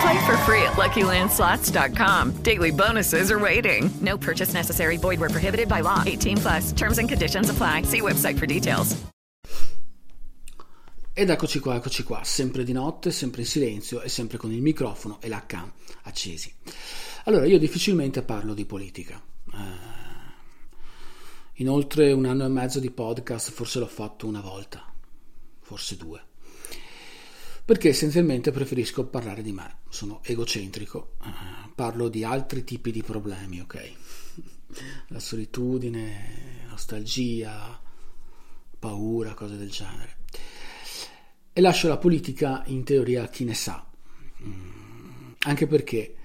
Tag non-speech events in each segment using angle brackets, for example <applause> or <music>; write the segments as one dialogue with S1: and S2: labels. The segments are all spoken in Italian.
S1: Play for free at LuckyLandSlots.com. Daily bonuses are waiting. No purchase necessary. Void where prohibited by law. 18 plus. Terms and conditions apply. See website for details.
S2: Ed eccoci qua, eccoci qua, sempre di notte, sempre in silenzio e sempre con il microfono e la cam accesi. Allora, io difficilmente parlo di politica. Eh, in oltre un anno e mezzo di podcast forse l'ho fatto una volta, forse due. Perché essenzialmente preferisco parlare di me, sono egocentrico, eh, parlo di altri tipi di problemi, ok? La solitudine, nostalgia, paura, cose del genere. E lascio la politica in teoria a chi ne sa, mm, anche perché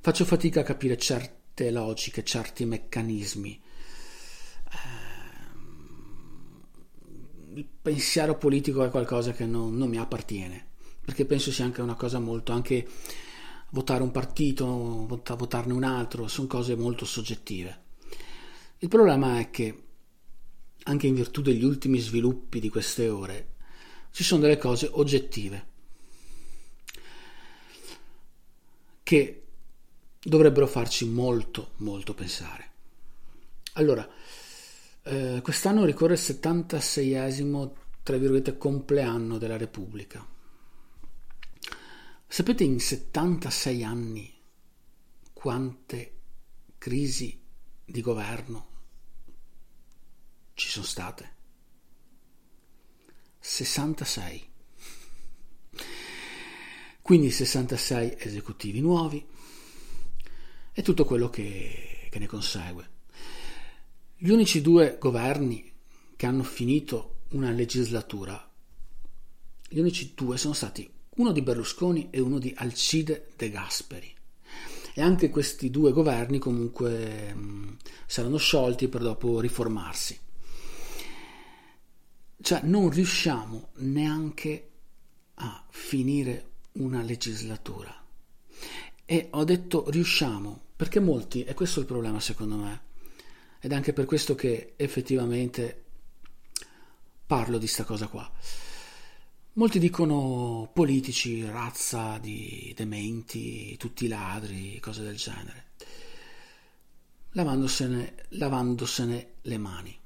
S2: faccio fatica a capire certe logiche, certi meccanismi. Il pensiero politico è qualcosa che non, non, mi appartiene, perché penso sia anche una cosa molto, anche votare un partito, votarne un altro, sono cose molto soggettive. Il problema è che, anche in virtù degli ultimi sviluppi di queste ore, ci sono delle cose oggettive che dovrebbero farci molto, molto pensare. Allora, eh, quest'anno ricorre il 76esimo, tra virgolette, compleanno della Repubblica. Sapete in 76 anni quante crisi di governo ci sono state? 66. Quindi 66 esecutivi nuovi e tutto quello che, che ne consegue. Gli unici due governi che hanno finito una legislatura, gli unici due sono stati uno di Berlusconi e uno di Alcide De Gasperi. E anche questi due governi comunque mh, saranno sciolti per dopo riformarsi. Cioè non riusciamo neanche a finire una legislatura. E ho detto riusciamo, perché molti, e questo è il problema secondo me, ed è anche per questo che effettivamente parlo di sta cosa qua. Molti dicono politici, razza di dementi, tutti ladri, cose del genere, lavandosene, lavandosene le mani.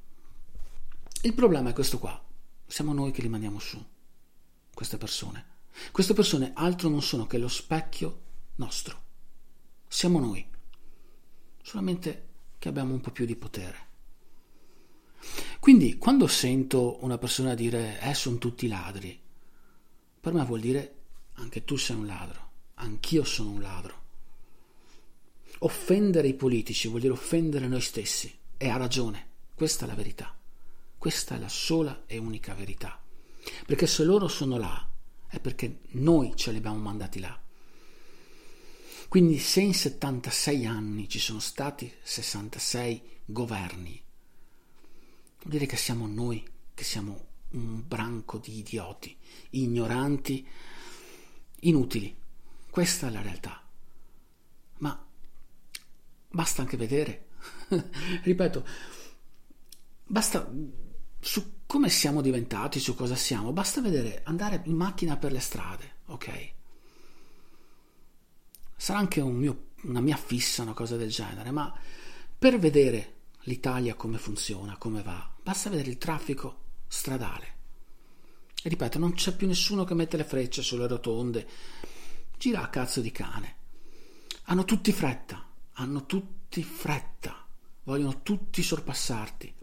S2: Il problema è questo qua, siamo noi che li mandiamo su, queste persone. Queste persone altro non sono che lo specchio nostro. Siamo noi. Solamente che abbiamo un po' più di potere. Quindi quando sento una persona dire eh sono tutti ladri, per me vuol dire anche tu sei un ladro, anch'io sono un ladro. Offendere i politici vuol dire offendere noi stessi e ha ragione, questa è la verità, questa è la sola e unica verità. Perché se loro sono là è perché noi ce li abbiamo mandati là. Quindi se in 76 anni ci sono stati 66 governi, vuol dire che siamo noi che siamo un branco di idioti, ignoranti, inutili. Questa è la realtà. Ma basta anche vedere, <laughs> ripeto, basta su come siamo diventati, su cosa siamo, basta vedere, andare in macchina per le strade, ok? Sarà anche un mio, una mia fissa, una cosa del genere, ma per vedere l'Italia come funziona, come va, basta vedere il traffico stradale. E ripeto, non c'è più nessuno che mette le frecce sulle rotonde, gira a cazzo di cane. Hanno tutti fretta, hanno tutti fretta, vogliono tutti sorpassarti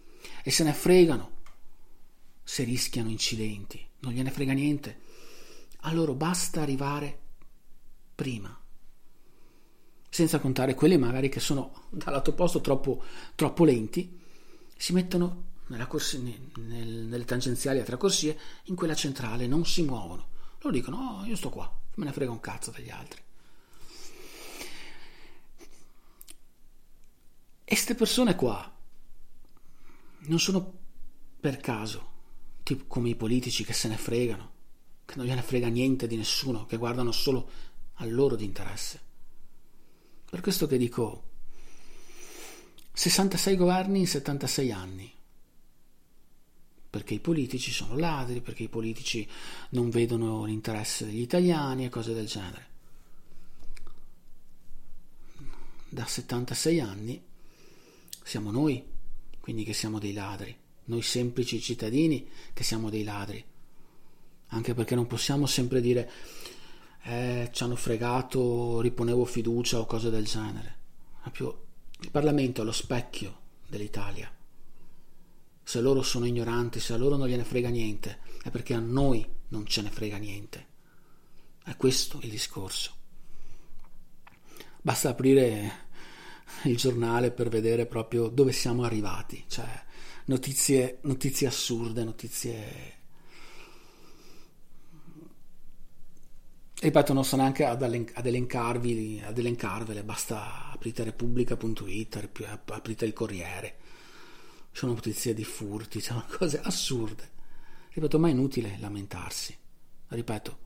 S2: e se ne fregano se rischiano incidenti, non gliene frega niente. A loro basta arrivare prima. Senza contare quelli magari che sono <laughs> dal lato opposto troppo, troppo lenti, si mettono corsia, nel, nelle tangenziali a tre corsie, in quella centrale non si muovono. Loro dicono: Oh, io sto qua, me ne frega un cazzo degli altri. E queste persone qua non sono per caso, tipo come i politici che se ne fregano, che non gliene frega niente di nessuno, che guardano solo al loro di interesse. Per questo che dico 66 governi in 76 anni. Perché i politici sono ladri, perché i politici non vedono l'interesse degli italiani e cose del genere. Da 76 anni siamo noi, quindi che siamo dei ladri, noi semplici cittadini che siamo dei ladri. Anche perché non possiamo sempre dire eh, ci hanno fregato, riponevo fiducia o cose del genere. Il Parlamento è lo specchio dell'Italia. Se loro sono ignoranti, se a loro non gliene frega niente, è perché a noi non ce ne frega niente. È questo il discorso. Basta aprire il giornale per vedere proprio dove siamo arrivati, cioè notizie, notizie assurde, notizie... Ripeto, non sto neanche ad, elencarvi, ad elencarvele, basta aprite repubblica.it, aprite il Corriere, ci sono notizie di furti, ci sono cose assurde. Ripeto, ma è inutile lamentarsi. Ripeto,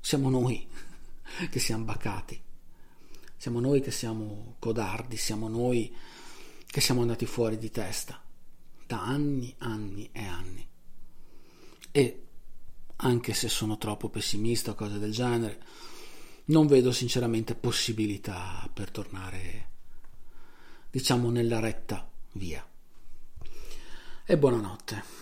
S2: siamo noi <laughs> che siamo baccati. Siamo noi che siamo codardi, siamo noi che siamo andati fuori di testa da anni, anni e anni. E anche se sono troppo pessimista o cose del genere, non vedo sinceramente possibilità per tornare, diciamo, nella retta via. E buonanotte.